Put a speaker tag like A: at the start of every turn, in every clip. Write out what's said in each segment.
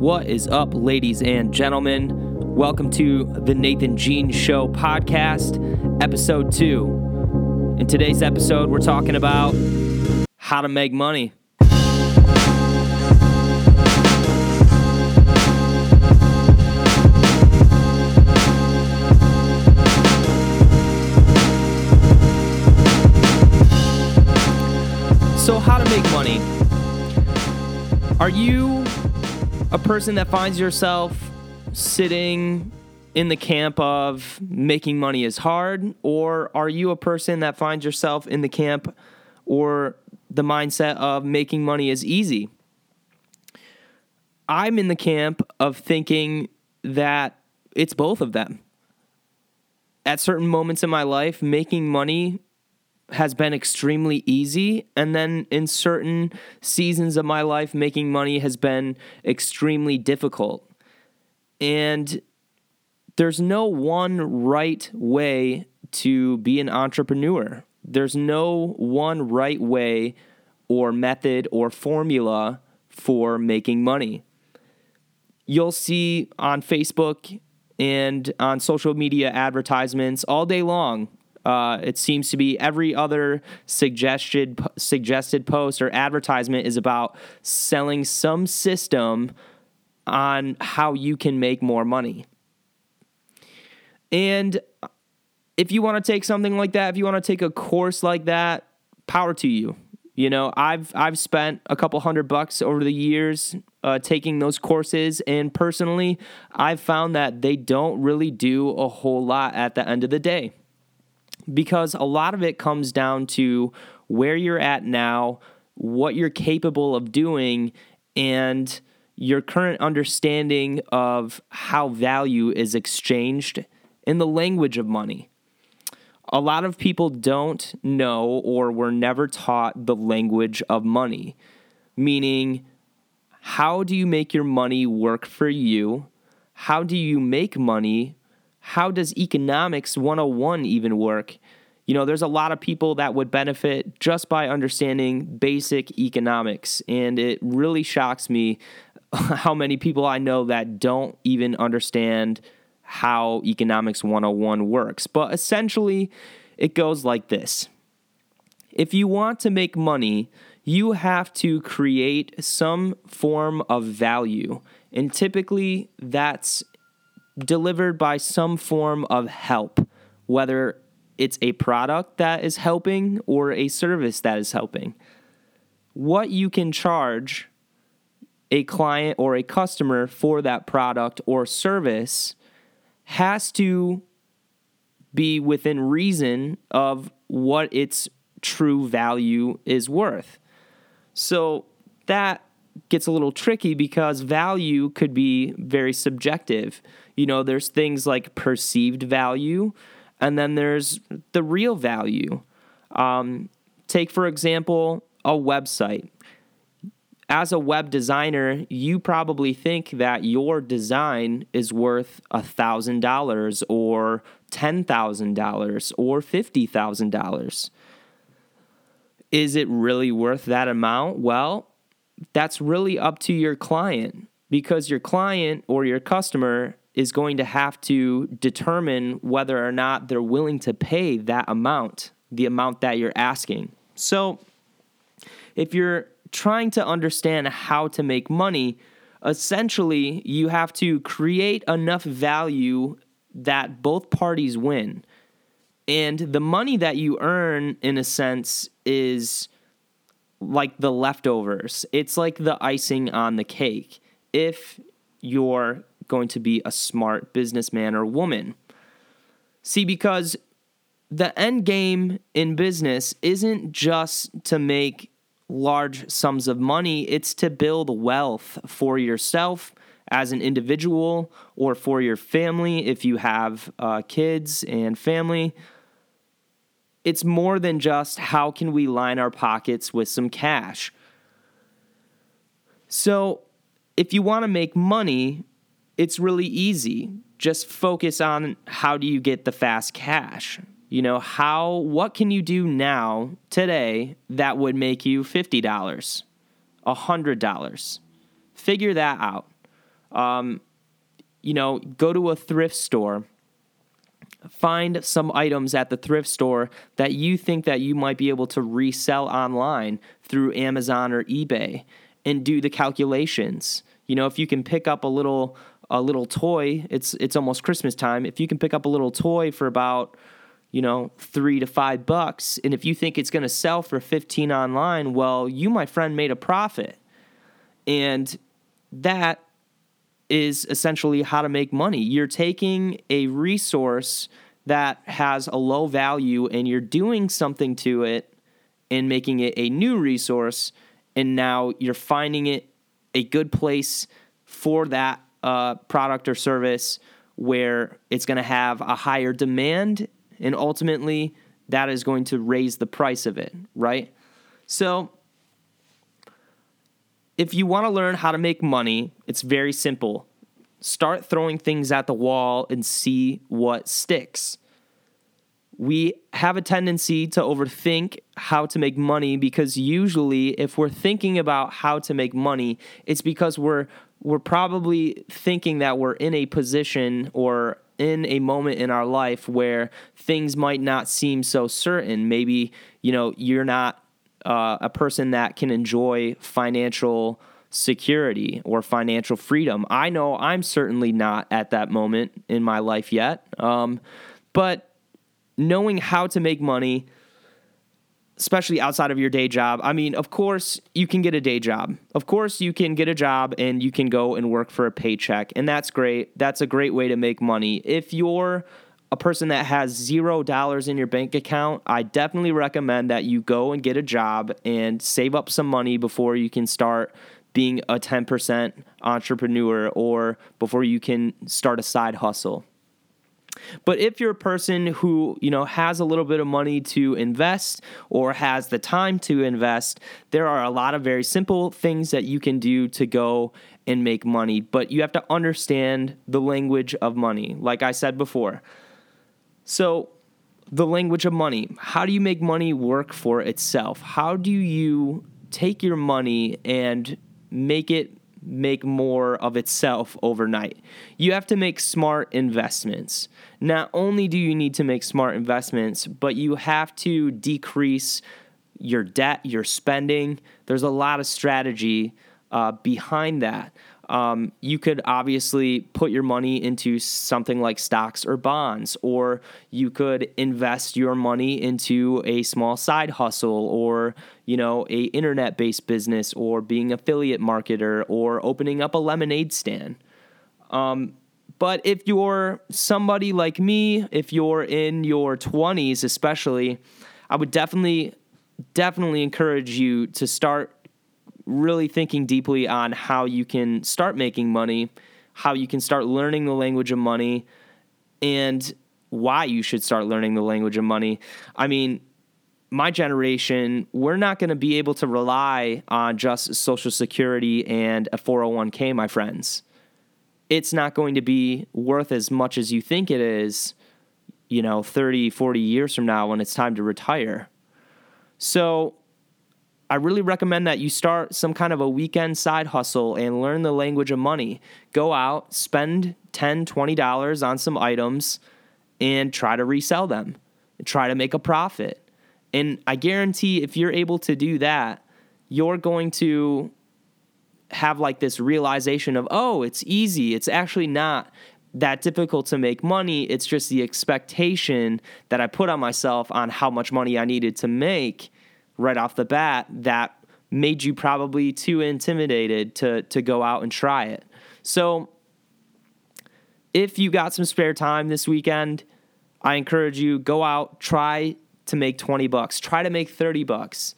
A: What is up, ladies and gentlemen? Welcome to the Nathan Jean Show podcast, episode two. In today's episode, we're talking about how to make money. So, how to make money? Are you a person that finds yourself sitting in the camp of making money is hard, or are you a person that finds yourself in the camp or the mindset of making money is easy? I'm in the camp of thinking that it's both of them. At certain moments in my life, making money has been extremely easy. And then in certain seasons of my life, making money has been extremely difficult. And there's no one right way to be an entrepreneur. There's no one right way or method or formula for making money. You'll see on Facebook and on social media advertisements all day long uh, it seems to be every other suggested suggested post or advertisement is about selling some system on how you can make more money. And if you want to take something like that, if you want to take a course like that, power to you. You know, I've I've spent a couple hundred bucks over the years uh, taking those courses, and personally, I've found that they don't really do a whole lot at the end of the day because a lot of it comes down to where you're at now, what you're capable of doing, and your current understanding of how value is exchanged in the language of money. A lot of people don't know or were never taught the language of money, meaning, how do you make your money work for you? How do you make money how does economics 101 even work? You know, there's a lot of people that would benefit just by understanding basic economics. And it really shocks me how many people I know that don't even understand how economics 101 works. But essentially, it goes like this If you want to make money, you have to create some form of value. And typically, that's delivered by some form of help, whether it's a product that is helping or a service that is helping. What you can charge a client or a customer for that product or service has to be within reason of what its true value is worth. So that gets a little tricky because value could be very subjective. You know, there's things like perceived value, and then there's the real value. Um, take, for example, a website. As a web designer, you probably think that your design is worth $1,000 or $10,000 or $50,000. Is it really worth that amount? Well, that's really up to your client because your client or your customer is going to have to determine whether or not they're willing to pay that amount, the amount that you're asking. So, if you're trying to understand how to make money, essentially you have to create enough value that both parties win. And the money that you earn, in a sense, is like the leftovers. It's like the icing on the cake if you're going to be a smart businessman or woman. See, because the end game in business isn't just to make large sums of money, it's to build wealth for yourself as an individual or for your family if you have uh, kids and family it's more than just how can we line our pockets with some cash. So, if you want to make money, it's really easy. Just focus on how do you get the fast cash? You know, how what can you do now today that would make you $50, $100? Figure that out. Um, you know, go to a thrift store find some items at the thrift store that you think that you might be able to resell online through Amazon or eBay and do the calculations. You know, if you can pick up a little a little toy, it's it's almost Christmas time. If you can pick up a little toy for about you know, three to five bucks. And if you think it's going to sell for 15 online, well, you, my friend, made a profit. And that is essentially how to make money. You're taking a resource that has a low value and you're doing something to it and making it a new resource. And now you're finding it a good place for that uh, product or service where it's going to have a higher demand. And ultimately, that is going to raise the price of it, right? So, if you want to learn how to make money, it's very simple. Start throwing things at the wall and see what sticks. We have a tendency to overthink how to make money because usually if we're thinking about how to make money, it's because we're we're probably thinking that we're in a position or in a moment in our life where things might not seem so certain. Maybe, you know, you're not uh, a person that can enjoy financial security or financial freedom. I know I'm certainly not at that moment in my life yet. Um, but knowing how to make money, especially outside of your day job, I mean, of course, you can get a day job. Of course, you can get a job and you can go and work for a paycheck. And that's great. That's a great way to make money. If you're a person that has zero dollars in your bank account, I definitely recommend that you go and get a job and save up some money before you can start being a 10% entrepreneur or before you can start a side hustle. But if you're a person who, you know, has a little bit of money to invest or has the time to invest, there are a lot of very simple things that you can do to go and make money, but you have to understand the language of money, like I said before. So, the language of money. How do you make money work for itself? How do you take your money and make it make more of itself overnight? You have to make smart investments. Not only do you need to make smart investments, but you have to decrease your debt, your spending. There's a lot of strategy uh, behind that. Um, you could obviously put your money into something like stocks or bonds, or you could invest your money into a small side hustle, or you know, a internet-based business, or being affiliate marketer, or opening up a lemonade stand. Um, but if you're somebody like me, if you're in your 20s, especially, I would definitely, definitely encourage you to start really thinking deeply on how you can start making money, how you can start learning the language of money, and why you should start learning the language of money. I mean, my generation, we're not going to be able to rely on just Social Security and a 401k, my friends. It's not going to be worth as much as you think it is, you know, 30, 40 years from now when it's time to retire. So, I really recommend that you start some kind of a weekend side hustle and learn the language of money. Go out, spend $10, $20 on some items and try to resell them. Try to make a profit. And I guarantee if you're able to do that, you're going to have like this realization of, oh, it's easy. It's actually not that difficult to make money. It's just the expectation that I put on myself on how much money I needed to make right off the bat that made you probably too intimidated to to go out and try it. So if you got some spare time this weekend, I encourage you go out, try to make 20 bucks, try to make 30 bucks.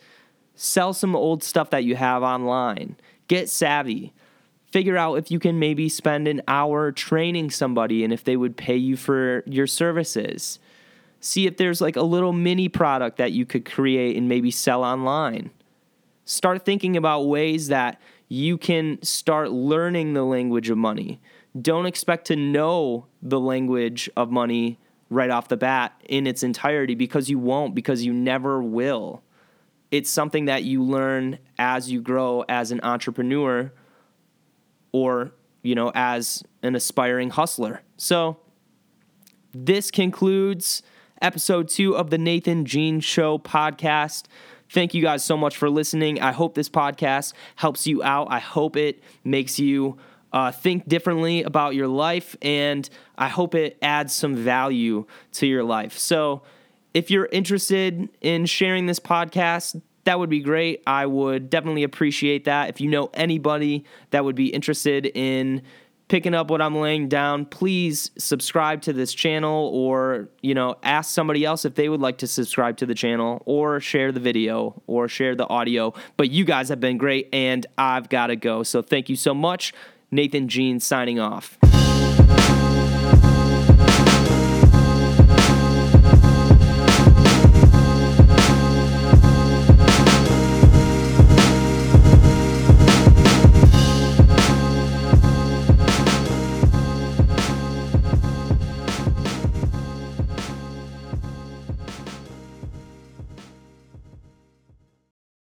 A: Sell some old stuff that you have online. Get savvy. Figure out if you can maybe spend an hour training somebody and if they would pay you for your services see if there's like a little mini product that you could create and maybe sell online. Start thinking about ways that you can start learning the language of money. Don't expect to know the language of money right off the bat in its entirety because you won't, because you never will. It's something that you learn as you grow as an entrepreneur or you know, as an aspiring hustler. So this concludes episode two of the Nathan Jean Show podcast. Thank you guys so much for listening. I hope this podcast helps you out. I hope it makes you uh, think differently about your life, and I hope it adds some value to your life. So, if you're interested in sharing this podcast, that would be great. I would definitely appreciate that. If you know anybody that would be interested in picking up what I'm laying down, please subscribe to this channel or, you know, ask somebody else if they would like to subscribe to the channel or share the video or share the audio. But you guys have been great and I've got to go. So thank you so much. Nathan Jean signing off.